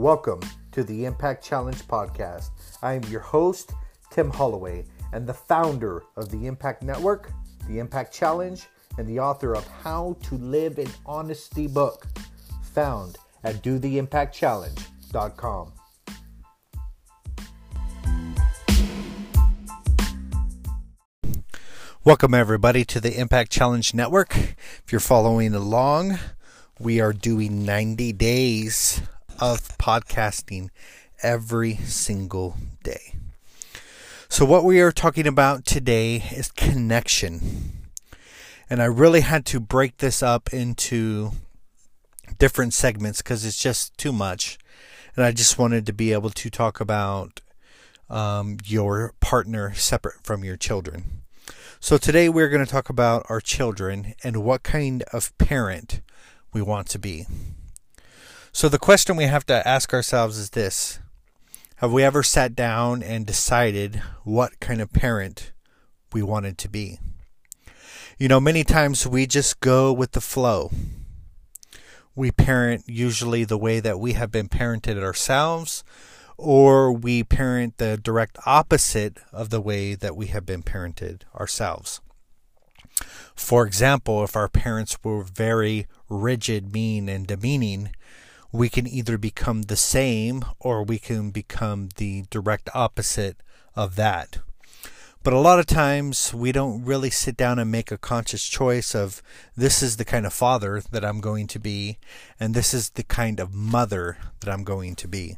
Welcome to the Impact Challenge podcast. I am your host, Tim Holloway, and the founder of the Impact Network, the Impact Challenge, and the author of How to Live in Honesty book, found at dotheimpactchallenge.com. Welcome, everybody, to the Impact Challenge Network. If you're following along, we are doing 90 days of podcasting every single day. So, what we are talking about today is connection. And I really had to break this up into different segments because it's just too much. And I just wanted to be able to talk about um, your partner separate from your children. So today we're going to talk about our children and what kind of parent we want to be. So the question we have to ask ourselves is this Have we ever sat down and decided what kind of parent we wanted to be? You know, many times we just go with the flow. We parent usually the way that we have been parented ourselves, or we parent the direct opposite of the way that we have been parented ourselves. For example, if our parents were very rigid, mean, and demeaning, we can either become the same or we can become the direct opposite of that. But a lot of times we don't really sit down and make a conscious choice of this is the kind of father that I'm going to be, and this is the kind of mother that I'm going to be.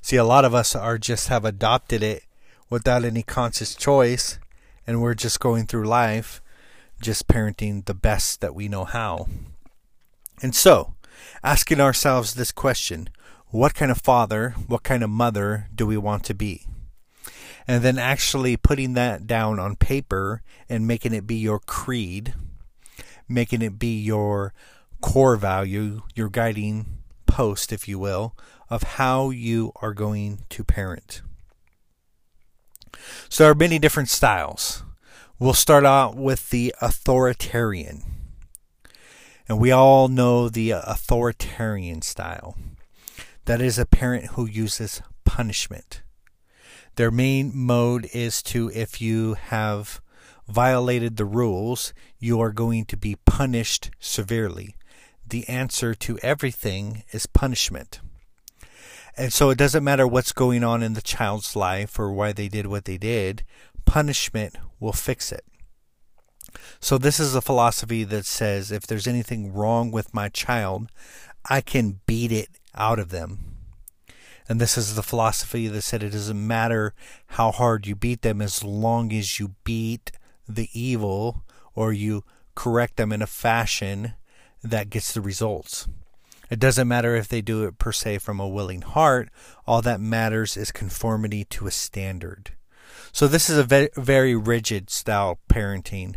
See, a lot of us are just have adopted it without any conscious choice, and we're just going through life just parenting the best that we know how. And so, asking ourselves this question what kind of father, what kind of mother do we want to be? And then actually putting that down on paper and making it be your creed, making it be your core value, your guiding post, if you will, of how you are going to parent. So there are many different styles. We'll start out with the authoritarian. And we all know the uh, authoritarian style. That is a parent who uses punishment. Their main mode is to, if you have violated the rules, you are going to be punished severely. The answer to everything is punishment. And so it doesn't matter what's going on in the child's life or why they did what they did, punishment will fix it. So this is a philosophy that says if there's anything wrong with my child, I can beat it out of them. And this is the philosophy that said it doesn't matter how hard you beat them as long as you beat the evil or you correct them in a fashion that gets the results. It doesn't matter if they do it per se from a willing heart. All that matters is conformity to a standard. So this is a very, very rigid style parenting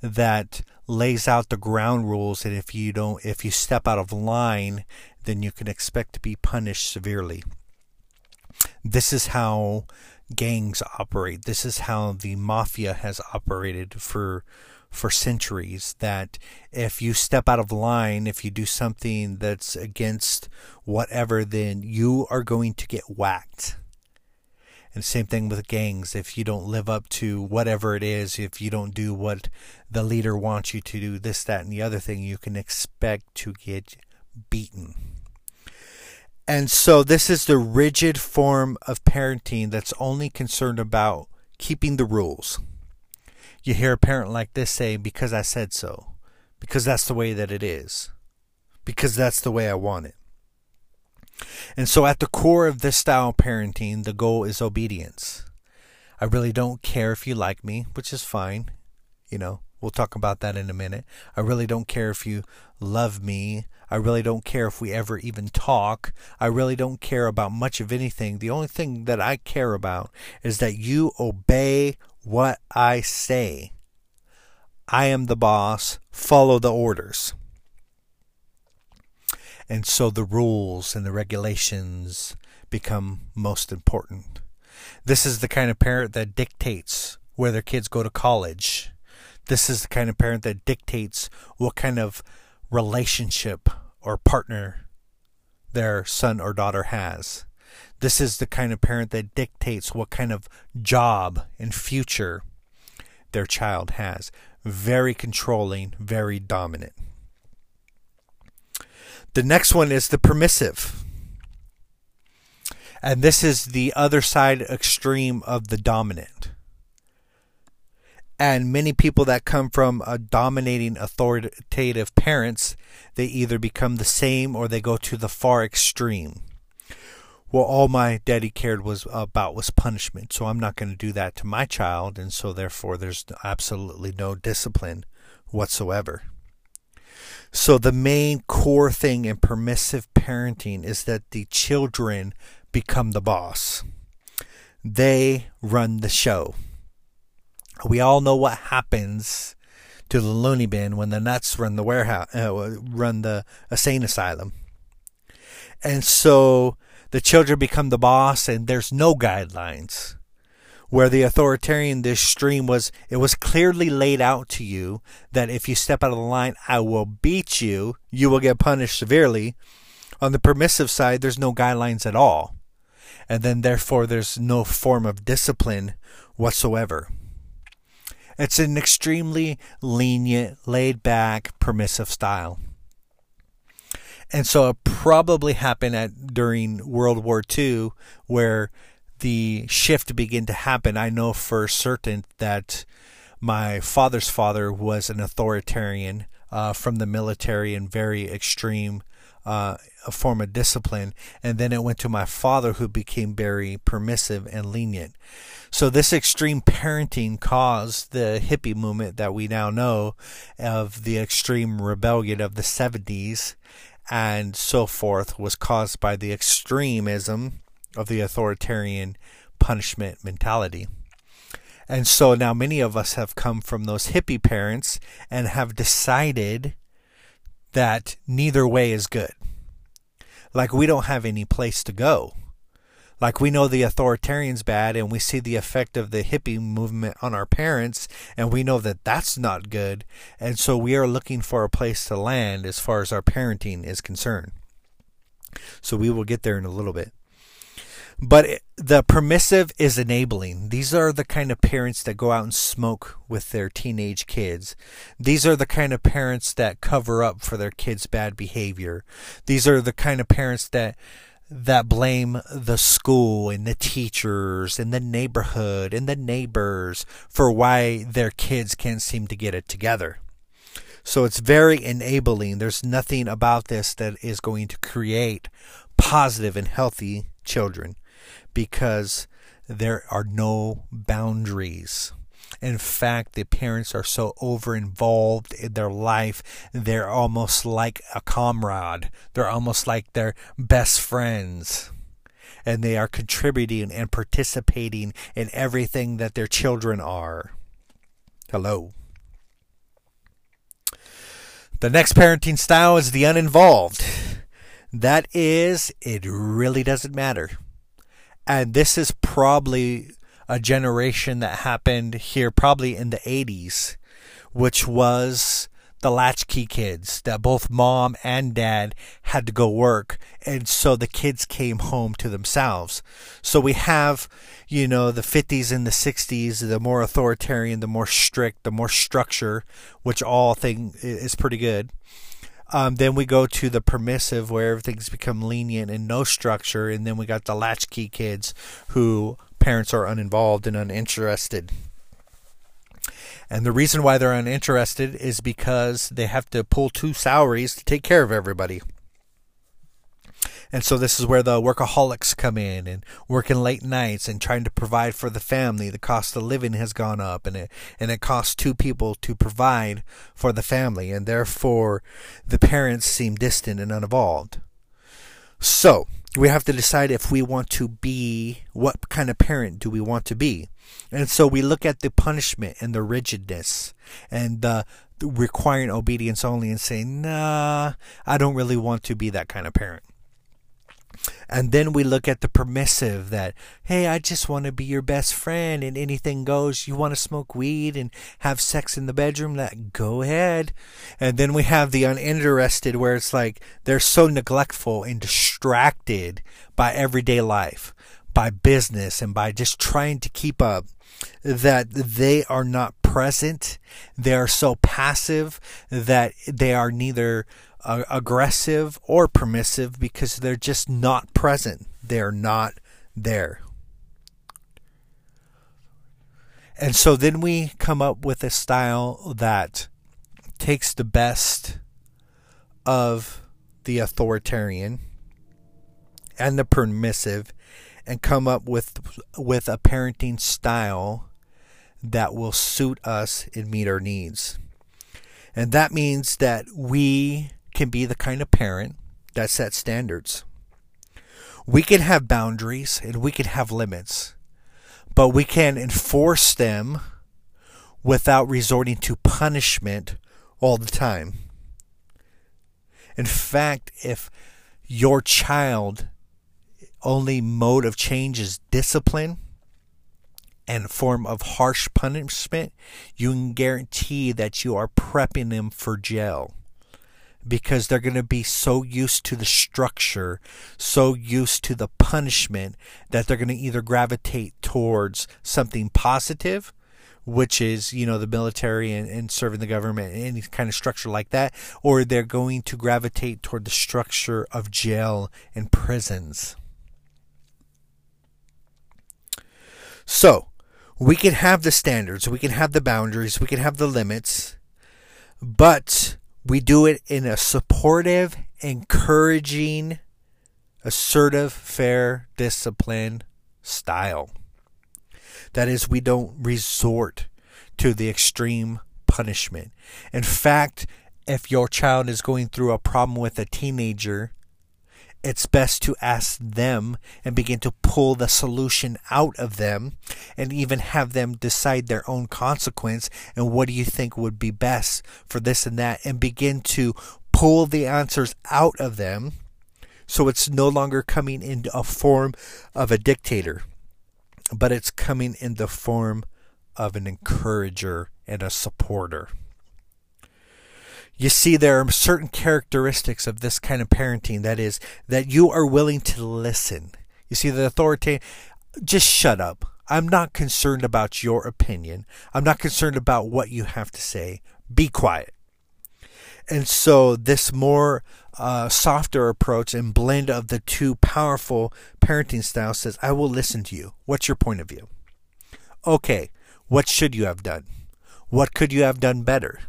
that lays out the ground rules that if you don't if you step out of line then you can expect to be punished severely. This is how gangs operate. This is how the mafia has operated for for centuries that if you step out of line, if you do something that's against whatever, then you are going to get whacked. And same thing with gangs. If you don't live up to whatever it is, if you don't do what the leader wants you to do, this, that, and the other thing, you can expect to get beaten. And so this is the rigid form of parenting that's only concerned about keeping the rules you hear a parent like this say, Because I said so. Because that's the way that it is. Because that's the way I want it. And so, at the core of this style of parenting, the goal is obedience. I really don't care if you like me, which is fine. You know, we'll talk about that in a minute. I really don't care if you love me. I really don't care if we ever even talk. I really don't care about much of anything. The only thing that I care about is that you obey what I say. I am the boss, follow the orders. And so the rules and the regulations become most important. This is the kind of parent that dictates where their kids go to college. This is the kind of parent that dictates what kind of relationship or partner their son or daughter has. This is the kind of parent that dictates what kind of job and future their child has. Very controlling, very dominant. The next one is the permissive. And this is the other side extreme of the dominant. And many people that come from a dominating authoritative parents, they either become the same or they go to the far extreme. Well, all my daddy cared was about was punishment, so I'm not going to do that to my child, and so therefore there's absolutely no discipline whatsoever. So the main core thing in permissive parenting is that the children become the boss. They run the show we all know what happens to the loony bin when the nuts run the warehouse, uh, run the insane asylum. And so the children become the boss, and there's no guidelines. Where the authoritarian, this stream was, it was clearly laid out to you that if you step out of the line, I will beat you. You will get punished severely. On the permissive side, there's no guidelines at all. And then, therefore, there's no form of discipline whatsoever. It's an extremely lenient, laid back, permissive style. And so it probably happened at during World War II where the shift began to happen. I know for certain that my father's father was an authoritarian uh, from the military and very extreme uh, form of discipline. And then it went to my father, who became very permissive and lenient. So this extreme parenting caused the hippie movement that we now know of the extreme rebellion of the 70s and so forth was caused by the extremism of the authoritarian punishment mentality. And so now many of us have come from those hippie parents and have decided that neither way is good. Like we don't have any place to go. Like we know the authoritarian's bad and we see the effect of the hippie movement on our parents and we know that that's not good. And so we are looking for a place to land as far as our parenting is concerned. So we will get there in a little bit. But the permissive is enabling. These are the kind of parents that go out and smoke with their teenage kids. These are the kind of parents that cover up for their kids' bad behavior. These are the kind of parents that that blame the school and the teachers and the neighborhood and the neighbors for why their kids can't seem to get it together. So it's very enabling. There's nothing about this that is going to create positive and healthy children because there are no boundaries. In fact, the parents are so over involved in their life, they're almost like a comrade. They're almost like their best friends. And they are contributing and participating in everything that their children are. Hello. The next parenting style is the uninvolved. That is, it really doesn't matter. And this is probably a generation that happened here probably in the 80s, which was the latchkey kids that both mom and dad had to go work. And so the kids came home to themselves. So we have you know the 50s and the 60s the more authoritarian the more strict the more structure which all thing is pretty good um, then we go to the permissive where everything's become lenient and no structure and then we got the latchkey kids who parents are uninvolved and uninterested. And the reason why they're uninterested is because they have to pull two salaries to take care of everybody. And so this is where the workaholics come in and working late nights and trying to provide for the family. The cost of living has gone up and it and it costs two people to provide for the family and therefore the parents seem distant and uninvolved. So, we have to decide if we want to be what kind of parent do we want to be and so we look at the punishment and the rigidness and the requiring obedience only and say nah i don't really want to be that kind of parent And then we look at the permissive that, hey, I just want to be your best friend and anything goes. You want to smoke weed and have sex in the bedroom? That go ahead. And then we have the uninterested where it's like they're so neglectful and distracted by everyday life, by business, and by just trying to keep up that they are not present. They are so passive that they are neither uh, aggressive or permissive because they're just not present. They're not there. And so then we come up with a style that takes the best of the authoritarian and the permissive and come up with with a parenting style that will suit us and meet our needs. And that means that we can be the kind of parent that sets standards. We can have boundaries and we can have limits, but we can enforce them without resorting to punishment all the time. In fact, if your child only mode of change is discipline and form of harsh punishment, you can guarantee that you are prepping them for jail because they're going to be so used to the structure, so used to the punishment that they're going to either gravitate towards something positive, which is, you know, the military and, and serving the government, any kind of structure like that, or they're going to gravitate toward the structure of jail and prisons. So, we can have the standards, we can have the boundaries, we can have the limits, but we do it in a supportive, encouraging, assertive, fair, disciplined style. That is, we don't resort to the extreme punishment. In fact, if your child is going through a problem with a teenager, it's best to ask them and begin to pull the solution out of them and even have them decide their own consequence and what do you think would be best for this and that and begin to pull the answers out of them so it's no longer coming in a form of a dictator but it's coming in the form of an encourager and a supporter you see, there are certain characteristics of this kind of parenting that is, that you are willing to listen. You see, the authority, just shut up. I'm not concerned about your opinion. I'm not concerned about what you have to say. Be quiet. And so, this more uh, softer approach and blend of the two powerful parenting styles says, I will listen to you. What's your point of view? Okay, what should you have done? What could you have done better?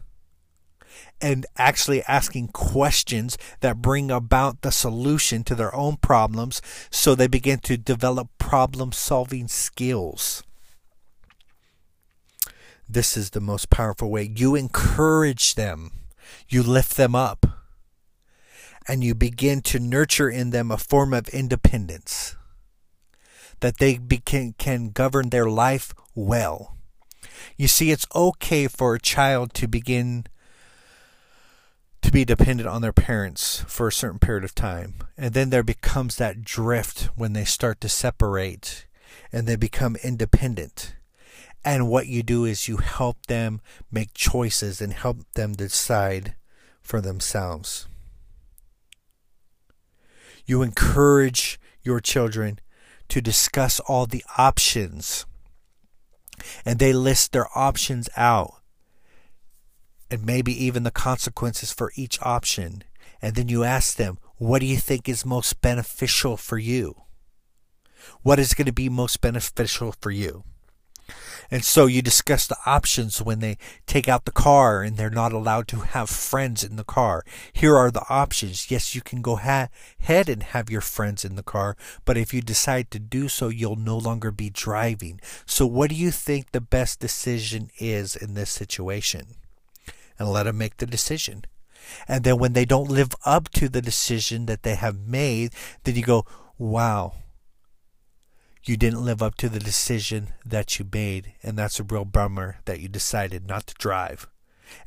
And actually asking questions that bring about the solution to their own problems so they begin to develop problem solving skills. This is the most powerful way. You encourage them, you lift them up, and you begin to nurture in them a form of independence that they can, can govern their life well. You see, it's okay for a child to begin to be dependent on their parents for a certain period of time. And then there becomes that drift when they start to separate and they become independent. And what you do is you help them make choices and help them decide for themselves. You encourage your children to discuss all the options. And they list their options out and maybe even the consequences for each option. And then you ask them, what do you think is most beneficial for you? What is going to be most beneficial for you? And so you discuss the options when they take out the car and they're not allowed to have friends in the car. Here are the options. Yes, you can go ha- ahead and have your friends in the car, but if you decide to do so, you'll no longer be driving. So, what do you think the best decision is in this situation? And let them make the decision. And then when they don't live up to the decision that they have made, then you go, wow, you didn't live up to the decision that you made. And that's a real bummer that you decided not to drive.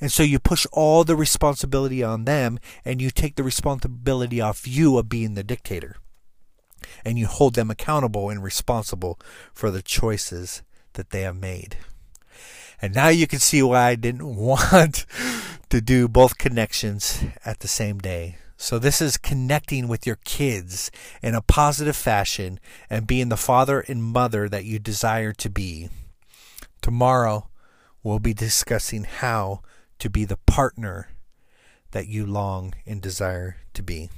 And so you push all the responsibility on them and you take the responsibility off you of being the dictator. and you hold them accountable and responsible for the choices that they have made. And now you can see why I didn't want to do both connections at the same day. So, this is connecting with your kids in a positive fashion and being the father and mother that you desire to be. Tomorrow, we'll be discussing how to be the partner that you long and desire to be.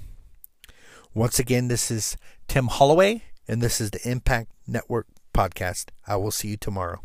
Once again, this is Tim Holloway, and this is the Impact Network podcast. I will see you tomorrow.